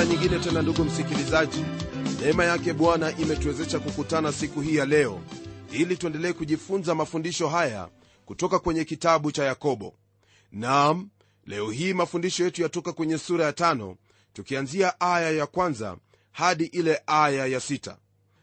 Mara nyingine tena, ndugu msikilizaji, neema yake Bwana imetuwezesha kukutana siku hii ya leo ili tuendelee kujifunza mafundisho haya kutoka kwenye kitabu cha Yakobo. Naam, leo hii mafundisho yetu yatoka kwenye sura ya tano tukianzia aya ya kwanza hadi ile aya ya sita.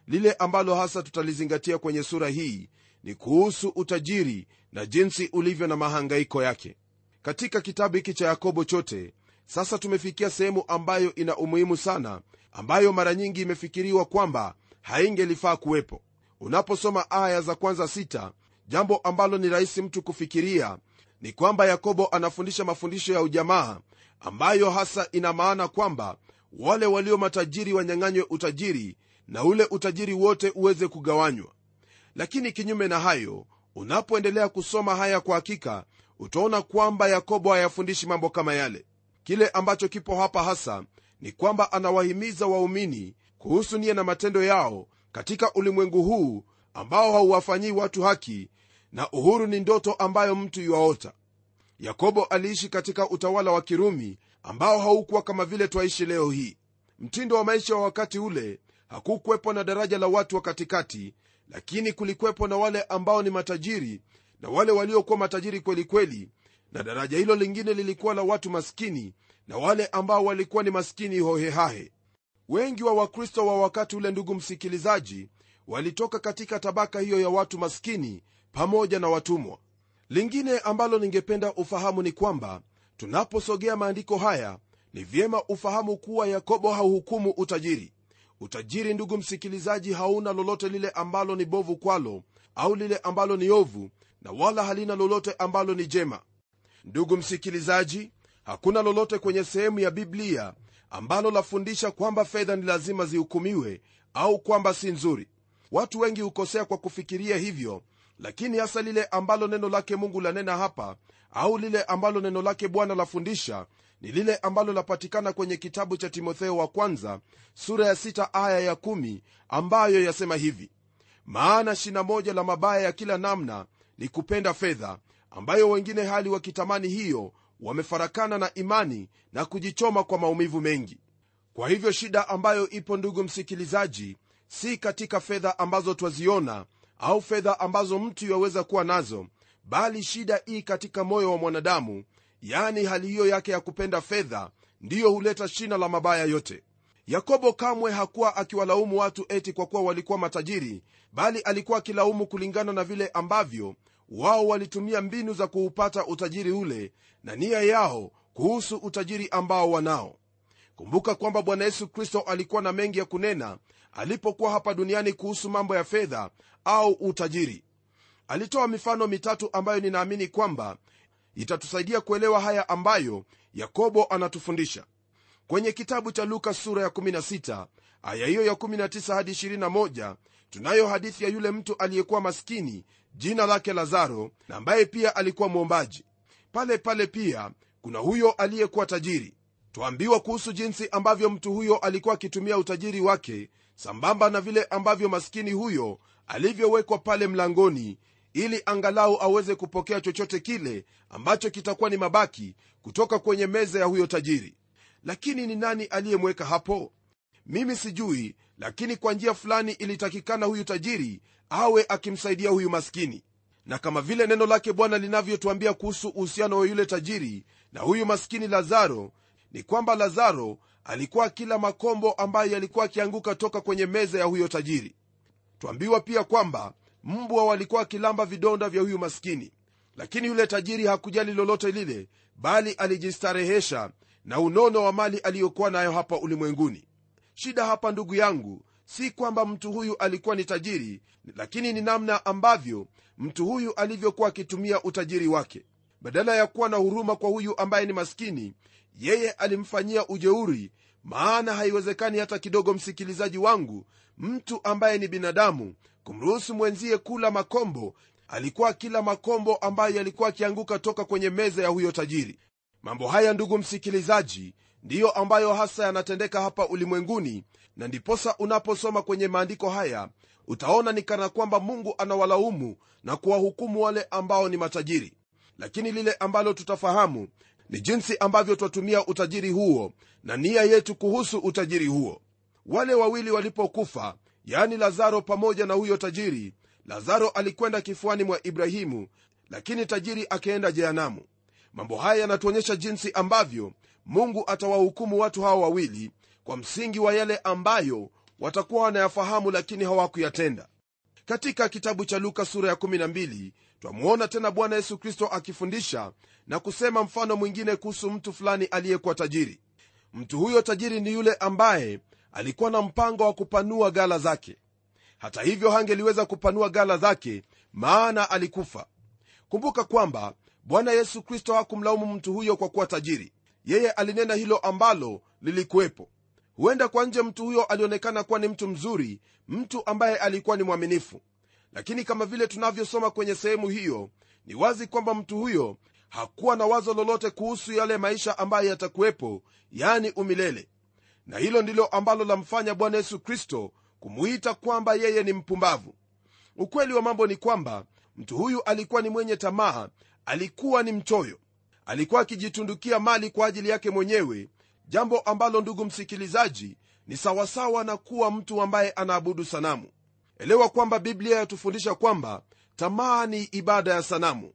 Lile ambalo hasa tutalizingatia kwenye sura hii ni kuhusu utajiri na jinsi ulivyo na mahangaiko yake. Katika kitabu hiki cha Yakobo chote sasa tumefikia sehemu ambayo ina umuhimu sana, ambayo mara nyingi imefikiriwa kwamba haingelifaa kuwepo. Unaposoma aya za kwanza sita, jambo ambalo ni rahisi mtu kufikiria ni kwamba Yakobo anafundisha mafundisho ya ujamaa, ambayo hasa ina maana kwamba wale walio matajiri wanyang'anywe utajiri na ule utajiri wote uweze kugawanywa. Lakini kinyume na hayo, unapoendelea kusoma haya kwa hakika, utaona kwamba Yakobo hayafundishi mambo kama yale. Kile ambacho kipo hapa hasa ni kwamba anawahimiza waumini kuhusu nia na matendo yao katika ulimwengu huu ambao hauwafanyii watu haki, na uhuru ni ndoto ambayo mtu yuaota. Yakobo aliishi katika utawala wa Kirumi ambao haukuwa kama vile twaishi leo hii. Mtindo wa maisha wa wakati ule hakukuwepo na daraja la watu wa katikati, lakini kulikuwepo na wale ambao ni matajiri na wale waliokuwa matajiri kwelikweli kweli, na daraja hilo lingine lilikuwa la watu maskini na wale ambao walikuwa ni maskini hohehahe. Wengi wa Wakristo wa wakati ule, ndugu msikilizaji, walitoka katika tabaka hiyo ya watu maskini pamoja na watumwa. Lingine ambalo ningependa ufahamu ni kwamba tunaposogea maandiko haya ni vyema ufahamu kuwa Yakobo hauhukumu utajiri. Utajiri, ndugu msikilizaji, hauna lolote lile ambalo ni bovu kwalo au lile ambalo ni ovu, na wala halina lolote ambalo ni jema. Ndugu msikilizaji, hakuna lolote kwenye sehemu ya Biblia ambalo lafundisha kwamba fedha ni lazima zihukumiwe au kwamba si nzuri. Watu wengi hukosea kwa kufikiria hivyo, lakini hasa lile ambalo neno lake Mungu lanena hapa au lile ambalo neno lake Bwana lafundisha ni lile ambalo lapatikana kwenye kitabu cha Timotheo wa kwanza sura ya sita aya ya kumi ambayo yasema hivi: maana shina moja la mabaya ya kila namna ni kupenda fedha, ambayo wengine hali wakitamani hiyo wamefarakana na imani na kujichoma kwa maumivu mengi. Kwa hivyo shida ambayo ipo, ndugu msikilizaji, si katika fedha ambazo twaziona au fedha ambazo mtu yaweza kuwa nazo, bali shida ii katika moyo wa mwanadamu, yaani hali hiyo yake ya kupenda fedha ndiyo huleta shina la mabaya yote. Yakobo kamwe hakuwa akiwalaumu watu eti kwa kuwa walikuwa matajiri, bali alikuwa akilaumu kulingana na vile ambavyo wao walitumia mbinu za kuupata utajiri ule na nia yao kuhusu utajiri ambao wanao. Kumbuka kwamba Bwana Yesu Kristo alikuwa na mengi ya kunena alipokuwa hapa duniani kuhusu mambo ya fedha au utajiri. Alitoa mifano mitatu ambayo ninaamini kwamba itatusaidia kuelewa haya ambayo Yakobo anatufundisha. Kwenye kitabu cha Luka sura ya 16 aya hiyo ya 19 hadi 21 tunayo hadithi ya yule mtu aliyekuwa maskini jina lake Lazaro na ambaye pia alikuwa mwombaji. Pale pale pia kuna huyo aliyekuwa tajiri. Twaambiwa kuhusu jinsi ambavyo mtu huyo alikuwa akitumia utajiri wake sambamba na vile ambavyo maskini huyo alivyowekwa pale mlangoni, ili angalau aweze kupokea chochote kile ambacho kitakuwa ni mabaki kutoka kwenye meza ya huyo tajiri. Lakini ni nani aliyemweka hapo? Mimi sijui, lakini kwa njia fulani ilitakikana huyu tajiri awe akimsaidia huyu maskini. Na kama vile neno lake Bwana linavyotuambia kuhusu uhusiano wa yule tajiri na huyu maskini Lazaro, ni kwamba Lazaro alikuwa kila makombo ambayo yalikuwa akianguka toka kwenye meza ya huyo tajiri. Twambiwa pia kwamba mbwa walikuwa akilamba vidonda vya huyu maskini, lakini yule tajiri hakujali lolote lile, bali alijistarehesha na unono wa mali aliyokuwa nayo hapa ulimwenguni. Shida hapa, ndugu yangu, si kwamba mtu huyu alikuwa ni tajiri, lakini ni namna ambavyo mtu huyu alivyokuwa akitumia utajiri wake. badala ya kuwa na huruma kwa huyu ambaye ni maskini yeye alimfanyia ujeuri maana haiwezekani hata kidogo msikilizaji wangu mtu ambaye ni binadamu kumruhusu mwenzie kula makombo alikuwa kila makombo ambayo yalikuwa akianguka toka kwenye meza ya huyo tajiri mambo haya ndugu msikilizaji ndiyo ambayo hasa yanatendeka hapa ulimwenguni na ndiposa unaposoma kwenye maandiko haya utaona ni kana kwamba mungu anawalaumu na kuwahukumu wale ambao ni matajiri. Lakini lile ambalo tutafahamu ni jinsi ambavyo twatumia utajiri huo na nia yetu kuhusu utajiri huo. Wale wawili walipokufa yaani lazaro pamoja na huyo tajiri lazaro alikwenda kifuani mwa ibrahimu lakini tajiri akaenda jehanamu. Mambo haya yanatuonyesha jinsi ambavyo mungu atawahukumu watu hawa wawili kwa msingi wa yale ambayo watakuwa wanayafahamu lakini hawakuyatenda. Katika kitabu cha luka sura ya 12 twamwona tena bwana yesu kristo akifundisha na kusema mfano mwingine kuhusu mtu fulani aliyekuwa tajiri. Mtu huyo tajiri ni yule ambaye alikuwa na mpango wa kupanua gala zake. Hata hivyo hangeliweza kupanua gala zake maana alikufa. Kumbuka kwamba bwana yesu kristo hakumlaumu mtu huyo kwa kuwa tajiri yeye alinena hilo ambalo lilikuwepo. Huenda kwa nje mtu huyo alionekana kuwa ni mtu mzuri mtu ambaye alikuwa ni mwaminifu. Lakini kama vile tunavyosoma kwenye sehemu hiyo ni wazi kwamba mtu huyo hakuwa na wazo lolote kuhusu yale maisha ambayo yatakuwepo yani umilele. Na hilo ndilo ambalo lamfanya bwana yesu kristo kumuita kwamba yeye ni mpumbavu. Ukweli wa mambo ni kwamba mtu huyu alikuwa ni mwenye tamaa alikuwa ni mchoyo alikuwa akijitundukia mali kwa ajili yake mwenyewe jambo ambalo ndugu msikilizaji ni sawasawa na kuwa mtu ambaye anaabudu sanamu. Elewa kwamba biblia yatufundisha kwamba tamaa ni ibada ya sanamu.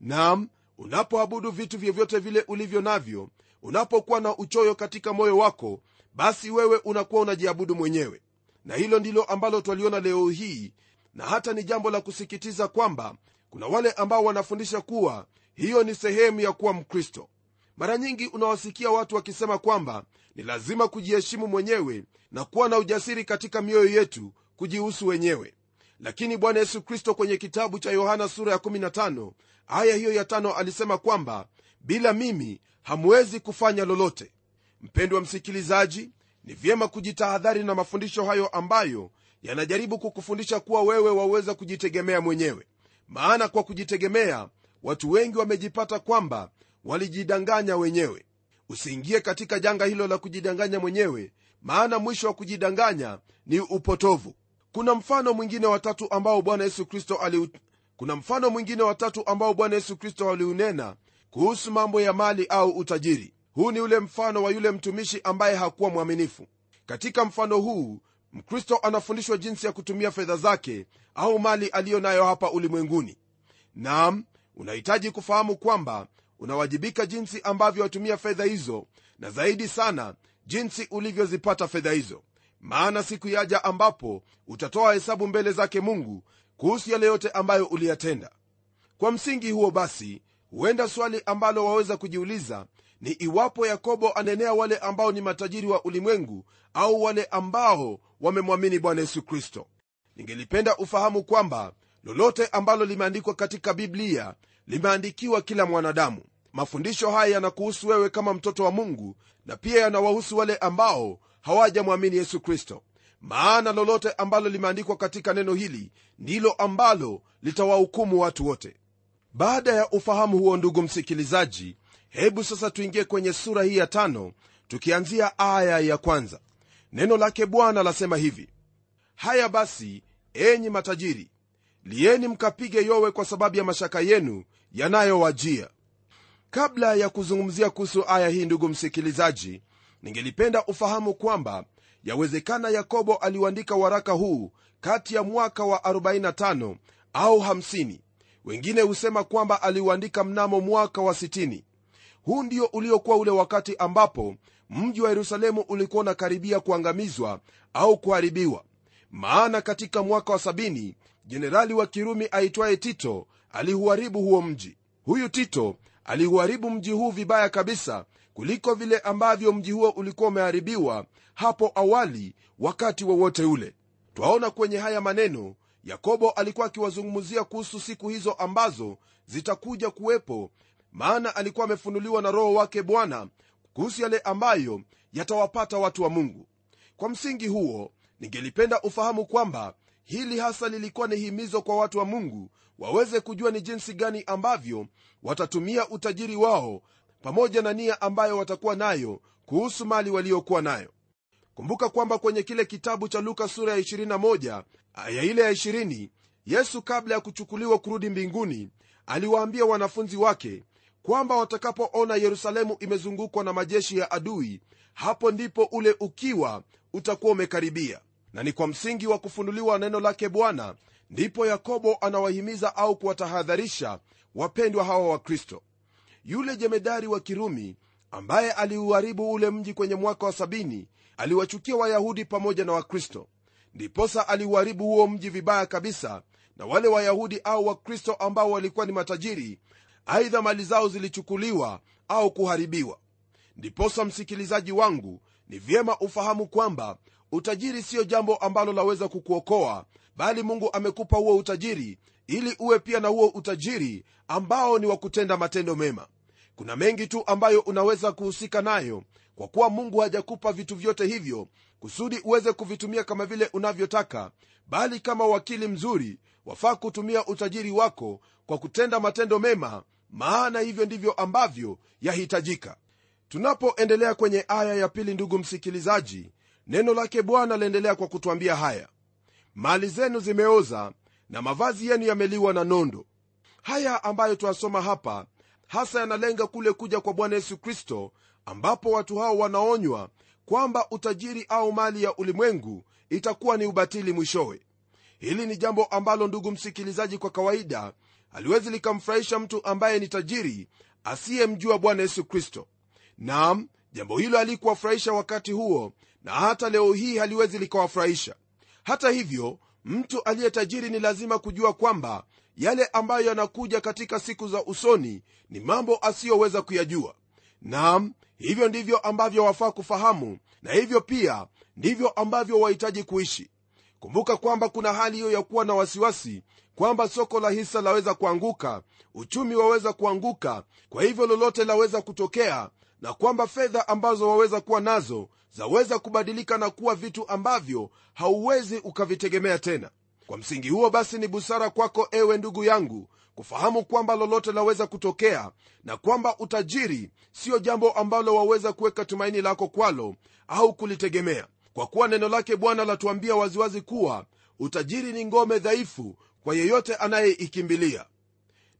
Nam unapoabudu vitu vyovyote vile ulivyo navyo unapokuwa na uchoyo katika moyo wako basi wewe unakuwa unajiabudu mwenyewe. Na hilo ndilo ambalo twaliona leo hii na hata ni jambo la kusikitiza kwamba kuna wale ambao wanafundisha kuwa hiyo ni sehemu ya kuwa mkristo. Mara nyingi unawasikia watu wakisema kwamba ni lazima kujiheshimu mwenyewe na kuwa na ujasiri katika mioyo yetu kujihusu wenyewe. Lakini bwana yesu kristo kwenye kitabu cha yohana sura ya 15 aya hiyo ya tano alisema kwamba bila mimi hamwezi kufanya lolote. Mpendwa msikilizaji ni vyema kujitahadhari na mafundisho hayo ambayo yanajaribu kukufundisha kuwa wewe waweza kujitegemea mwenyewe. Maana kwa kujitegemea watu wengi wamejipata kwamba walijidanganya wenyewe. Usiingie katika janga hilo la kujidanganya mwenyewe maana mwisho wa kujidanganya ni upotovu. Kuna mfano mwingine watatu ambao bwana yesu kristo ali kuna mfano mwingine watatu ambao bwana yesu kristo aliunena kuhusu mambo ya mali au utajiri. Huu ni ule mfano wa yule mtumishi ambaye hakuwa mwaminifu. Katika mfano huu mkristo anafundishwa jinsi ya kutumia fedha zake au mali aliyo nayo hapa ulimwenguni. Nam unahitaji kufahamu kwamba unawajibika jinsi ambavyo watumia fedha hizo na zaidi sana jinsi ulivyozipata fedha hizo. Maana siku yaja ambapo utatoa hesabu mbele zake mungu kuhusu yale yote ambayo uliyatenda. Kwa msingi huo basi huenda swali ambalo waweza kujiuliza ni iwapo yakobo anenea wale ambao ni matajiri wa ulimwengu au wale ambao wamemwamini bwana yesu kristo. Ningelipenda ufahamu kwamba lolote ambalo limeandikwa katika biblia limeandikiwa kila mwanadamu. Mafundisho haya yanakuhusu wewe kama mtoto wa mungu na pia yanawahusu wale ambao hawajamwamini yesu kristo. Maana lolote ambalo limeandikwa katika neno hili ndilo ambalo litawahukumu watu wote. Baada ya ufahamu huo ndugu msikilizaji hebu sasa tuingie kwenye sura hii ya tano tukianzia aya ya kwanza. Neno lake bwana lasema hivi haya basi enyi matajiri lieni mkapige yowe kwa sababu ya mashaka yenu yanayowajia. Kabla ya kuzungumzia kuhusu aya hii ndugu msikilizaji ningelipenda ufahamu kwamba yawezekana yakobo aliuandika waraka huu kati ya mwaka wa 45 au 50 wengine husema kwamba aliuandika mnamo mwaka wa 60 huu ndio uliokuwa ule wakati ambapo mji wa yerusalemu ulikuwa unakaribia kuangamizwa au kuharibiwa. Maana katika mwaka wa 70 jenerali wa kirumi aitwaye tito alihuharibu huo mji. Huyu tito alihuharibu mji huu vibaya kabisa kuliko vile ambavyo mji huo ulikuwa umeharibiwa hapo awali wakati wowote ule. Twaona kwenye haya maneno yakobo alikuwa akiwazungumzia kuhusu siku hizo ambazo zitakuja kuwepo maana alikuwa amefunuliwa na roho wake bwana kuhusu yale ambayo yatawapata watu wa mungu. Kwa msingi huo ningelipenda ufahamu kwamba hili hasa lilikuwa ni himizo kwa watu wa mungu waweze kujua ni jinsi gani ambavyo watatumia utajiri wao pamoja na nia ambayo watakuwa nayo kuhusu mali waliokuwa nayo. Kumbuka kwamba kwenye kile kitabu cha luka sura ya 21 aya ile ya 20 yesu kabla ya kuchukuliwa kurudi mbinguni aliwaambia wanafunzi wake kwamba watakapoona yerusalemu imezungukwa na majeshi ya adui hapo ndipo ule ukiwa utakuwa umekaribia na ni kwa msingi wa kufunuliwa neno lake bwana ndipo yakobo anawahimiza au kuwatahadharisha wapendwa hawa wa kristo. Yule jemedari wa kirumi ambaye aliuharibu ule mji kwenye mwaka wa sabini aliwachukia wayahudi pamoja na wakristo. Ndiposa aliuharibu huo mji vibaya kabisa na wale wayahudi au wakristo ambao walikuwa ni matajiri aidha mali zao zilichukuliwa au kuharibiwa. Ndiposa msikilizaji wangu ni vyema ufahamu kwamba utajiri siyo jambo ambalo laweza kukuokoa bali mungu amekupa huo utajiri ili uwe pia na huo utajiri ambao ni wa kutenda matendo mema. Kuna mengi tu ambayo unaweza kuhusika nayo kwa kuwa mungu hajakupa vitu vyote hivyo kusudi uweze kuvitumia kama vile unavyotaka bali kama wakili mzuri wafaa kutumia utajiri wako kwa kutenda matendo mema maana hivyo ndivyo ambavyo yahitajika. Tunapoendelea kwenye aya ya pili ndugu msikilizaji neno lake bwana laendelea kwa kutwambia haya. Mali zenu zimeoza na mavazi yenu yameliwa na nondo. Haya ambayo twasoma hapa hasa yanalenga kule kuja kwa bwana yesu kristo ambapo watu hao wanaonywa kwamba utajiri au mali ya ulimwengu itakuwa ni ubatili mwishowe. Hili ni jambo ambalo ndugu msikilizaji kwa kawaida haliwezi likamfurahisha mtu ambaye ni tajiri asiyemjua bwana yesu kristo. Nam jambo hilo halikuwafurahisha wakati huo na hata leo hii haliwezi likawafurahisha. Hata hivyo mtu aliye tajiri ni lazima kujua kwamba yale ambayo yanakuja katika siku za usoni ni mambo asiyoweza kuyajua. Nam hivyo ndivyo ambavyo wafaa kufahamu na hivyo pia ndivyo ambavyo wahitaji kuishi. Kumbuka kwamba kuna hali hiyo ya kuwa na wasiwasi kwamba soko la hisa laweza kuanguka uchumi waweza kuanguka kwa hivyo lolote laweza kutokea na kwamba fedha ambazo waweza kuwa nazo zaweza kubadilika na kuwa vitu ambavyo hauwezi ukavitegemea tena. Kwa msingi huo basi ni busara kwako ewe ndugu yangu kufahamu kwamba lolote laweza kutokea na kwamba utajiri siyo jambo ambalo waweza kuweka tumaini lako kwalo au kulitegemea. Kwa kuwa neno lake bwana latuambia waziwazi kuwa utajiri ni ngome dhaifu kwa yeyote anayeikimbilia.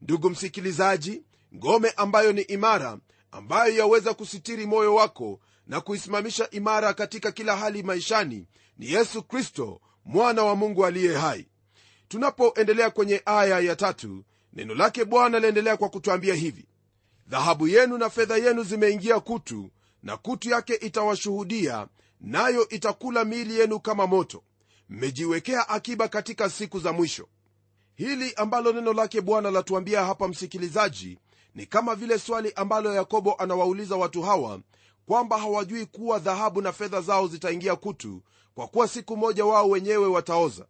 Ndugu msikilizaji ngome ambayo ni imara ambayo yaweza kusitiri moyo wako na kuisimamisha imara katika kila hali maishani ni yesu kristo mwana wa mungu aliye hai. Tunapoendelea kwenye aya ya tatu neno lake bwana laendelea kwa kutwambia hivi. Dhahabu yenu na fedha yenu zimeingia kutu na kutu yake itawashuhudia nayo itakula miili yenu kama moto. Mmejiwekea akiba katika siku za mwisho. Hili ambalo neno lake bwana latuambia hapa msikilizaji ni kama vile swali ambalo yakobo anawauliza watu hawa kwamba hawajui kuwa dhahabu na fedha zao zitaingia kutu kwa kuwa siku moja wao wenyewe wataoza.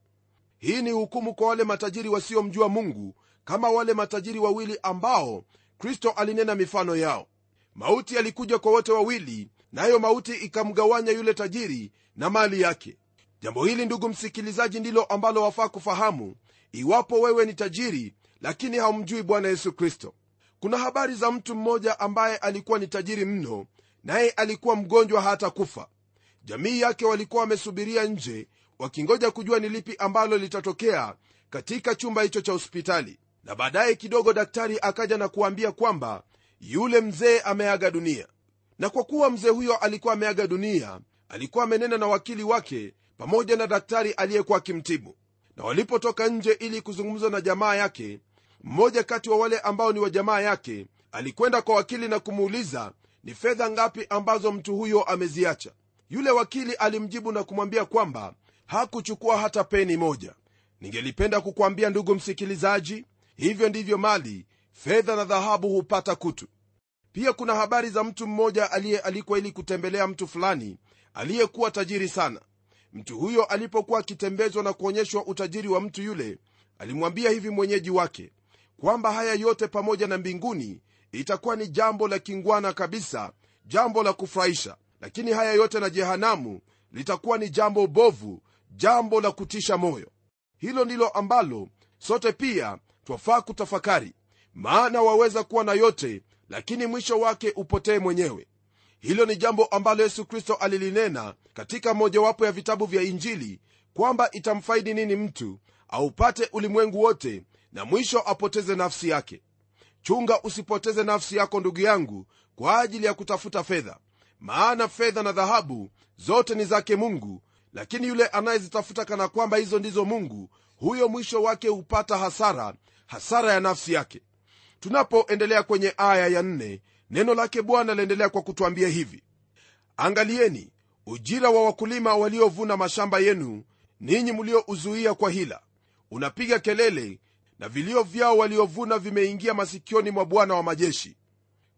Hii ni hukumu kwa wale matajiri wasiomjua mungu kama wale matajiri wawili ambao kristo alinena mifano yao. Mauti yalikuja kwa wote wawili nayo mauti ikamgawanya yule tajiri na mali yake. Jambo hili ndugu msikilizaji ndilo ambalo wafaa kufahamu iwapo wewe ni tajiri lakini haumjui bwana yesu kristo. Kuna habari za mtu mmoja ambaye alikuwa ni tajiri mno naye alikuwa mgonjwa hata kufa. Jamii yake walikuwa wamesubiria nje wakingoja kujua ni lipi ambalo litatokea katika chumba hicho cha hospitali. Na baadaye kidogo daktari akaja na kuambia kwamba yule mzee ameaga dunia. Na kwa kuwa mzee huyo alikuwa ameaga dunia alikuwa amenena na wakili wake pamoja na daktari aliyekuwa akimtibu. Na walipotoka nje ili kuzungumza na jamaa yake mmoja kati wa wale ambao ni wa jamaa yake alikwenda kwa wakili na kumuuliza ni fedha ngapi ambazo mtu huyo ameziacha? Yule wakili alimjibu na kumwambia kwamba hakuchukua hata peni moja. Ningelipenda kukwambia ndugu msikilizaji hivyo ndivyo mali fedha na dhahabu hupata kutu. Pia kuna habari za mtu mmoja aliyealikwa ili kutembelea mtu fulani aliyekuwa tajiri sana. Mtu huyo alipokuwa akitembezwa na kuonyeshwa utajiri wa mtu yule alimwambia hivi mwenyeji wake kwamba haya yote pamoja na mbinguni itakuwa ni jambo la kingwana kabisa jambo la kufurahisha. Lakini haya yote na jehanamu litakuwa ni jambo bovu jambo la kutisha moyo. Hilo ndilo ambalo sote pia twafaa kutafakari. Maana waweza kuwa na yote lakini mwisho wake upotee mwenyewe. Hilo ni jambo ambalo yesu kristo alilinena katika mojawapo ya vitabu vya injili kwamba itamfaidi nini mtu aupate ulimwengu wote na mwisho apoteze nafsi yake chunga usipoteze nafsi yako ndugu yangu kwa ajili ya kutafuta fedha. Maana fedha na dhahabu zote ni zake mungu lakini yule anayezitafuta kana kwamba hizo ndizo mungu huyo mwisho wake hupata hasara hasara ya nafsi yake. Tunapoendelea kwenye aya ya nne neno lake bwana laendelea kwa kutwambia hivi. Angalieni ujira wa wakulima waliovuna mashamba yenu ninyi mliouzuia kwa hila. Unapiga kelele na vilio vyao waliovuna vimeingia masikioni mwa bwana wa majeshi.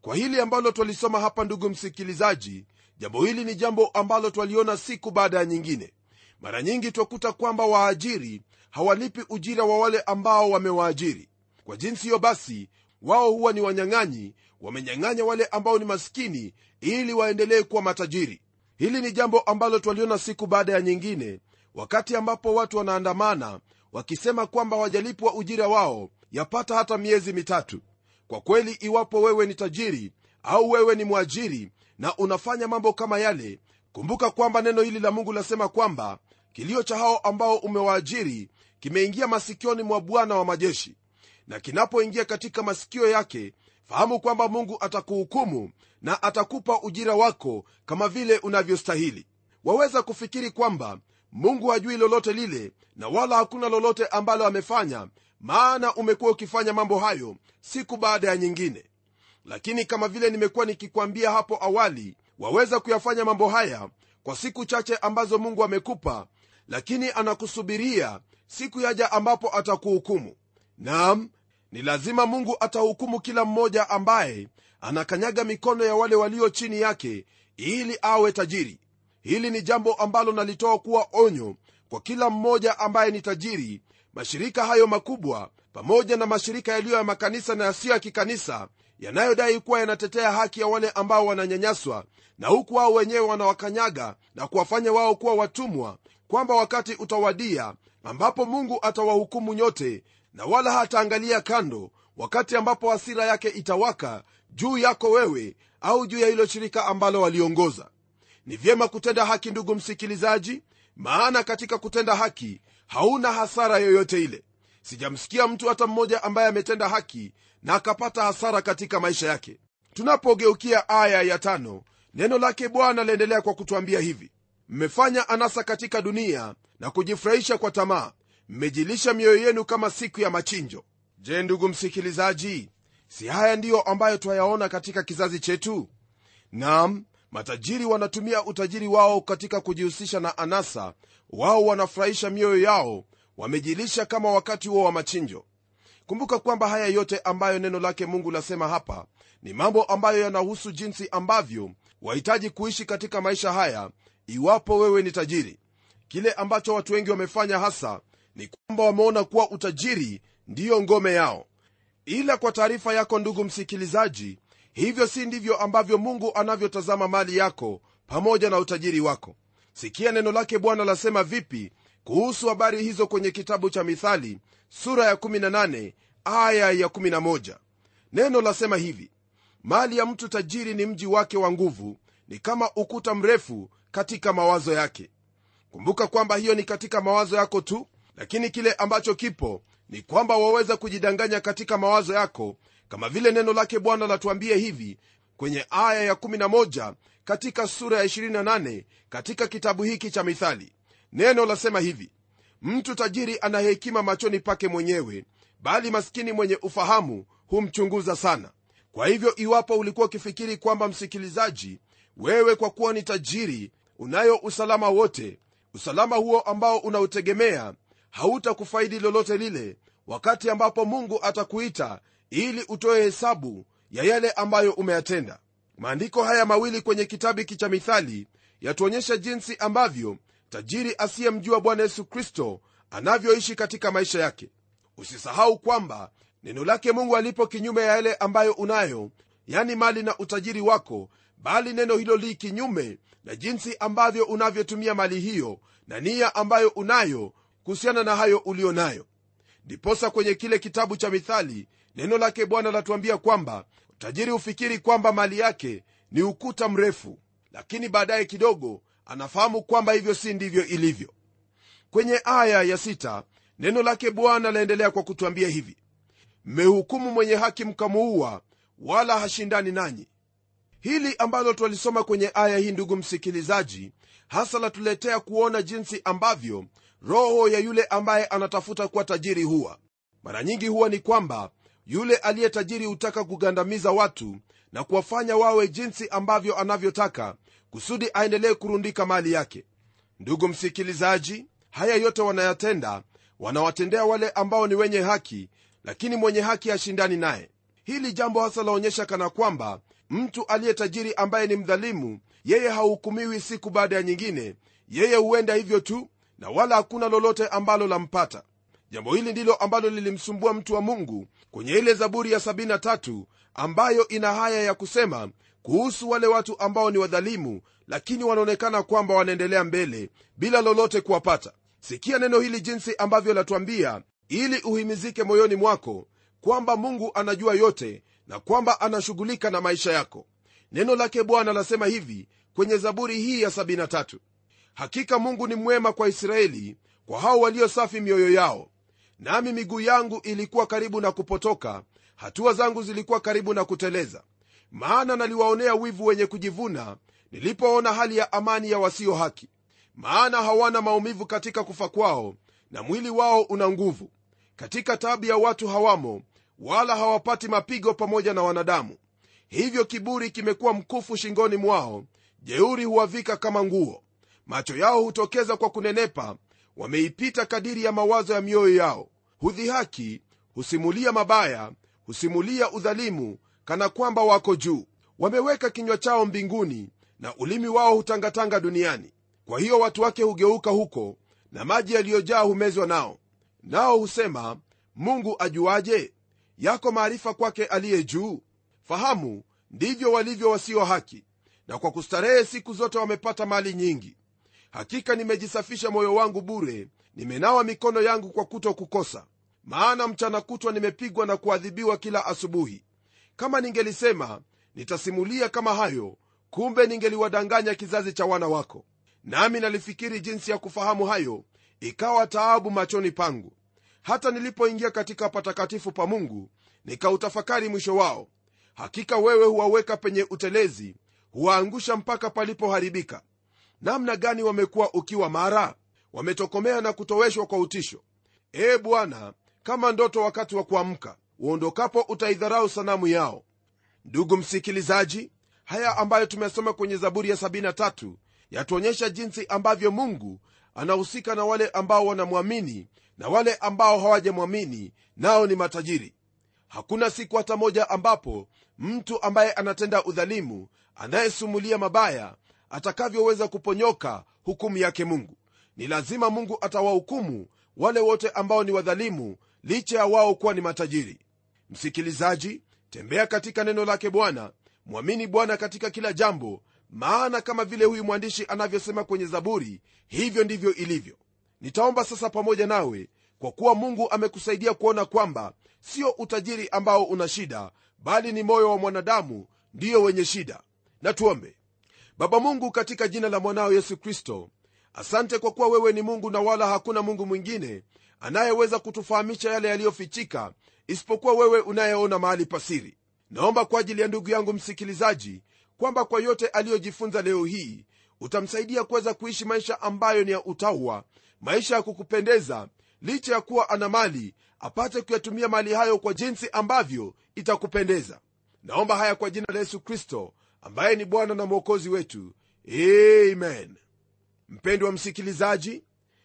Kwa hili ambalo twalisoma hapa ndugu msikilizaji jambo hili ni jambo ambalo twaliona siku baada ya nyingine. Mara nyingi twakuta kwamba waajiri hawalipi ujira wa wale ambao wamewaajiri. Kwa jinsi hiyo basi wao huwa ni wanyang'anyi wamenyang'anya wale ambao ni maskini ili waendelee kuwa matajiri. Hili ni jambo ambalo twaliona siku baada ya nyingine wakati ambapo watu wanaandamana wakisema kwamba wajalipwa ujira wao yapata hata miezi mitatu. Kwa kweli iwapo wewe ni tajiri au wewe ni mwajiri na unafanya mambo kama yale kumbuka kwamba neno hili la mungu lasema kwamba kilio cha hao ambao umewaajiri kimeingia masikioni mwa bwana wa majeshi. Na kinapoingia katika masikio yake fahamu kwamba mungu atakuhukumu na atakupa ujira wako kama vile unavyostahili. Waweza kufikiri kwamba mungu hajui lolote lile na wala hakuna lolote ambalo amefanya maana umekuwa ukifanya mambo hayo siku baada ya nyingine. Lakini kama vile nimekuwa nikikwambia hapo awali waweza kuyafanya mambo haya kwa siku chache ambazo mungu amekupa lakini anakusubiria siku yaja ambapo atakuhukumu. Nam ni lazima mungu atahukumu kila mmoja ambaye anakanyaga mikono ya wale walio chini yake ili awe tajiri hili ni jambo ambalo nalitoa kuwa onyo kwa kila mmoja ambaye ni tajiri mashirika hayo makubwa pamoja na mashirika yaliyo ya makanisa na yasiyo ya kikanisa yanayodai kuwa yanatetea haki ya wale ambao wananyanyaswa na huku wao wenyewe wanawakanyaga na kuwafanya wao kuwa watumwa kwamba wakati utawadia ambapo mungu atawahukumu nyote na wala hataangalia kando wakati ambapo hasira yake itawaka juu yako wewe au juu ya hilo shirika ambalo waliongoza ni vyema kutenda haki ndugu msikilizaji maana katika kutenda haki hauna hasara yoyote ile. Sijamsikia mtu hata mmoja ambaye ametenda haki na akapata hasara katika maisha yake. Tunapogeukia aya ya tano neno lake bwana laendelea kwa kutwambia hivi. Mmefanya anasa katika dunia na kujifurahisha kwa tamaa. Mmejilisha mioyo yenu kama siku ya machinjo. Je ndugu msikilizaji si haya ndiyo ambayo twayaona katika kizazi chetu? Nam matajiri wanatumia utajiri wao katika kujihusisha na anasa. Wao wanafurahisha mioyo yao. Wamejilisha kama wakati huo wa machinjo. Kumbuka kwamba haya yote ambayo neno lake mungu lasema hapa ni mambo ambayo yanahusu jinsi ambavyo wahitaji kuishi katika maisha haya iwapo wewe ni tajiri. Kile ambacho watu wengi wamefanya hasa ni kwamba wameona kuwa utajiri ndiyo ngome yao. Ila kwa taarifa yako ndugu msikilizaji hivyo si ndivyo ambavyo mungu anavyotazama mali yako pamoja na utajiri wako. Sikia neno lake bwana lasema vipi kuhusu habari hizo kwenye kitabu cha mithali sura ya 18 aya ya 11 neno lasema hivi mali ya mtu tajiri ni mji wake wa nguvu ni kama ukuta mrefu katika mawazo yake. Kumbuka kwamba hiyo ni katika mawazo yako tu lakini kile ambacho kipo ni kwamba waweza kujidanganya katika mawazo yako kama vile neno lake bwana latuambia hivi kwenye aya ya 11 katika sura ya 28 katika kitabu hiki cha mithali. Neno lasema hivi mtu tajiri ana hekima machoni pake mwenyewe bali maskini mwenye ufahamu humchunguza sana. Kwa hivyo iwapo ulikuwa ukifikiri kwamba msikilizaji wewe kwa kuwa ni tajiri unayo usalama wote usalama huo ambao unautegemea hautakufaidi lolote lile wakati ambapo mungu atakuita ili utoe hesabu ya yale ambayo umeyatenda. Maandiko haya mawili kwenye kitabu hiki cha mithali yatuonyesha jinsi ambavyo tajiri asiyemjua bwana yesu kristo anavyoishi katika maisha yake. Usisahau kwamba neno lake mungu alipo kinyume ya yale ambayo unayo yani mali na utajiri wako bali neno hilo li kinyume na jinsi ambavyo unavyotumia mali hiyo na nia ambayo unayo kuhusiana na hayo uliyo nayo ndiposa kwenye kile kitabu cha mithali neno lake bwana latuambia kwamba tajiri hufikiri kwamba mali yake ni ukuta mrefu lakini baadaye kidogo anafahamu kwamba hivyo si ndivyo ilivyo. Kwenye aya ya sita, neno lake bwana laendelea kwa kutuambia hivi mmehukumu mwenye haki mkamuua wala hashindani nanyi. Hili ambalo twalisoma kwenye aya hii ndugu msikilizaji hasa latuletea kuona jinsi ambavyo roho ya yule ambaye anatafuta kuwa tajiri huwa. Mara nyingi huwa ni kwamba yule aliye tajiri hutaka kugandamiza watu na kuwafanya wawe jinsi ambavyo anavyotaka kusudi aendelee kurundika mali yake. Ndugu msikilizaji haya yote wanayatenda wanawatendea wale ambao ni wenye haki lakini mwenye haki hashindani naye. Hili jambo hasa laonyesha kana kwamba mtu aliye tajiri ambaye ni mdhalimu yeye hahukumiwi siku baada ya nyingine yeye huenda hivyo tu na wala hakuna lolote ambalo lampata jambo hili ndilo ambalo lilimsumbua mtu wa mungu kwenye ile zaburi ya 73 ambayo ina haya ya kusema kuhusu wale watu ambao ni wadhalimu lakini wanaonekana kwamba wanaendelea mbele bila lolote kuwapata. Sikia neno hili jinsi ambavyo latuambia ili uhimizike moyoni mwako kwamba mungu anajua yote na kwamba anashughulika na maisha yako. Neno lake bwana lasema hivi kwenye zaburi hii ya 73 hakika mungu ni mwema kwa israeli kwa hao walio safi mioyo yao nami miguu yangu ilikuwa karibu na kupotoka hatua zangu zilikuwa karibu na kuteleza. Maana naliwaonea wivu wenye kujivuna nilipoona hali ya amani ya wasio haki. Maana hawana maumivu katika kufa kwao na mwili wao una nguvu. Katika tabu ya watu hawamo wala hawapati mapigo pamoja na wanadamu. Hivyo kiburi kimekuwa mkufu shingoni mwao jeuri huwavika kama nguo. Macho yao hutokeza kwa kunenepa wameipita kadiri ya mawazo ya mioyo yao. Hudhihaki husimulia mabaya husimulia udhalimu kana kwamba wako juu. Wameweka kinywa chao mbinguni na ulimi wao hutangatanga duniani. Kwa hiyo watu wake hugeuka huko na maji yaliyojaa humezwa nao. Nao husema mungu ajuaje? Yako maarifa kwake aliye juu? Fahamu ndivyo walivyo wasio haki na kwa kustarehe siku zote wamepata mali nyingi hakika nimejisafisha moyo wangu bure nimenawa mikono yangu kwa kuto kukosa. Maana mchana kutwa nimepigwa na kuadhibiwa kila asubuhi. Kama ningelisema nitasimulia kama hayo. Kumbe ningeliwadanganya kizazi cha wana wako. Nami nalifikiri jinsi ya kufahamu hayo ikawa taabu machoni pangu. Hata nilipoingia katika patakatifu pa mungu nikautafakari mwisho wao. Hakika wewe huwaweka penye utelezi huwaangusha mpaka palipoharibika namna gani wamekuwa ukiwa mara? Wametokomea na kutoweshwa kwa utisho. Ee bwana kama ndoto wakati wa kuamka uondokapo utaidharau sanamu yao. Ndugu msikilizaji haya ambayo tumesoma kwenye zaburi ya 73 yatuonyesha jinsi ambavyo mungu anahusika na wale ambao wanamwamini na wale ambao hawajamwamini nao ni matajiri. Hakuna siku hata moja ambapo mtu ambaye anatenda udhalimu anayesumulia mabaya atakavyoweza kuponyoka hukumu yake mungu. Ni lazima mungu atawahukumu wale wote ambao ni wadhalimu licha ya wao kuwa ni matajiri. Msikilizaji tembea katika neno lake bwana. Mwamini bwana katika kila jambo maana kama vile huyu mwandishi anavyosema kwenye zaburi hivyo ndivyo ilivyo. Nitaomba sasa pamoja nawe kwa kuwa mungu amekusaidia kuona kwamba sio utajiri ambao una shida bali ni moyo wa mwanadamu ndiyo wenye shida. Na tuombe baba mungu katika jina la mwanao yesu kristo asante kwa kuwa wewe ni mungu na wala hakuna mungu mwingine anayeweza kutufahamisha yale yaliyofichika isipokuwa wewe unayeona mahali pasiri naomba kwa ajili ya ndugu yangu msikilizaji kwamba kwa yote aliyojifunza leo hii utamsaidia kuweza kuishi maisha ambayo ni ya utaua maisha ya kukupendeza licha ya kuwa ana mali apate kuyatumia mali hayo kwa jinsi ambavyo itakupendeza. Naomba haya kwa jina la yesu kristo ambaye ni bwana na mwokozi wetu. Amen. Mpendwa msikilizaji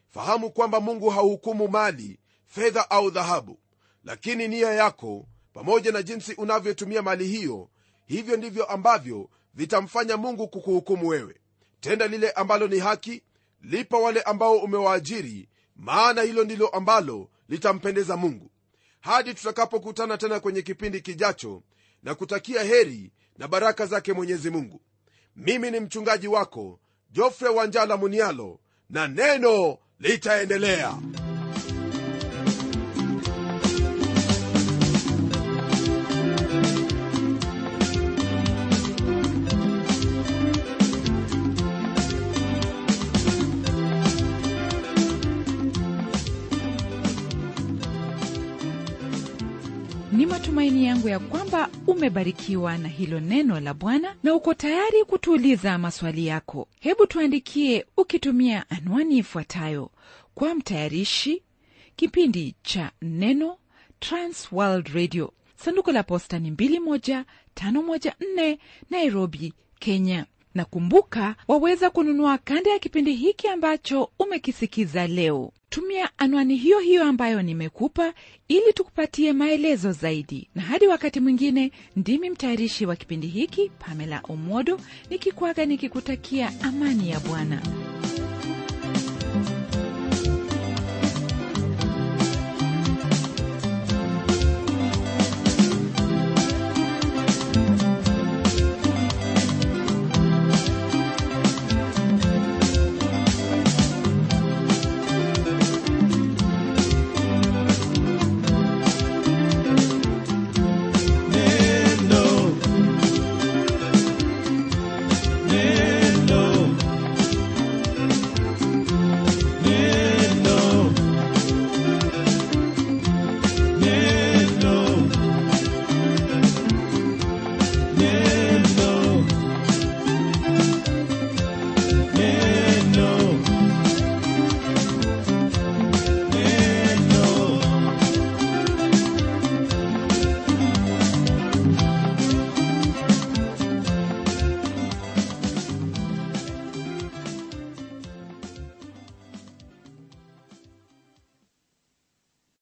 fahamu kwamba mungu hauhukumu mali fedha au dhahabu lakini nia yako pamoja na jinsi unavyotumia mali hiyo hivyo ndivyo ambavyo vitamfanya mungu kukuhukumu wewe. Tenda lile ambalo ni haki lipa wale ambao umewaajiri maana hilo ndilo ambalo litampendeza mungu. Hadi tutakapokutana tena kwenye kipindi kijacho na kutakia heri na baraka zake mwenyezi mungu. Mimi ni mchungaji wako jofre wanjala munialo na neno litaendelea ni matumaini yangu ya kwamba umebarikiwa na hilo neno la bwana na uko tayari kutuuliza maswali yako. Hebu tuandikie ukitumia anwani ifuatayo. Kwa mtayarishi kipindi cha neno transworld radio. Sanduku la posta ni 21514 nairobi kenya. Na kumbuka waweza kununua kanda ya kipindi hiki ambacho umekisikiza leo tumia anwani hiyo hiyo ambayo nimekupa ili tukupatie maelezo zaidi. Na hadi wakati mwingine ndimi mtayarishi wa kipindi hiki pamela omodo nikikwaga nikikutakia amani ya bwana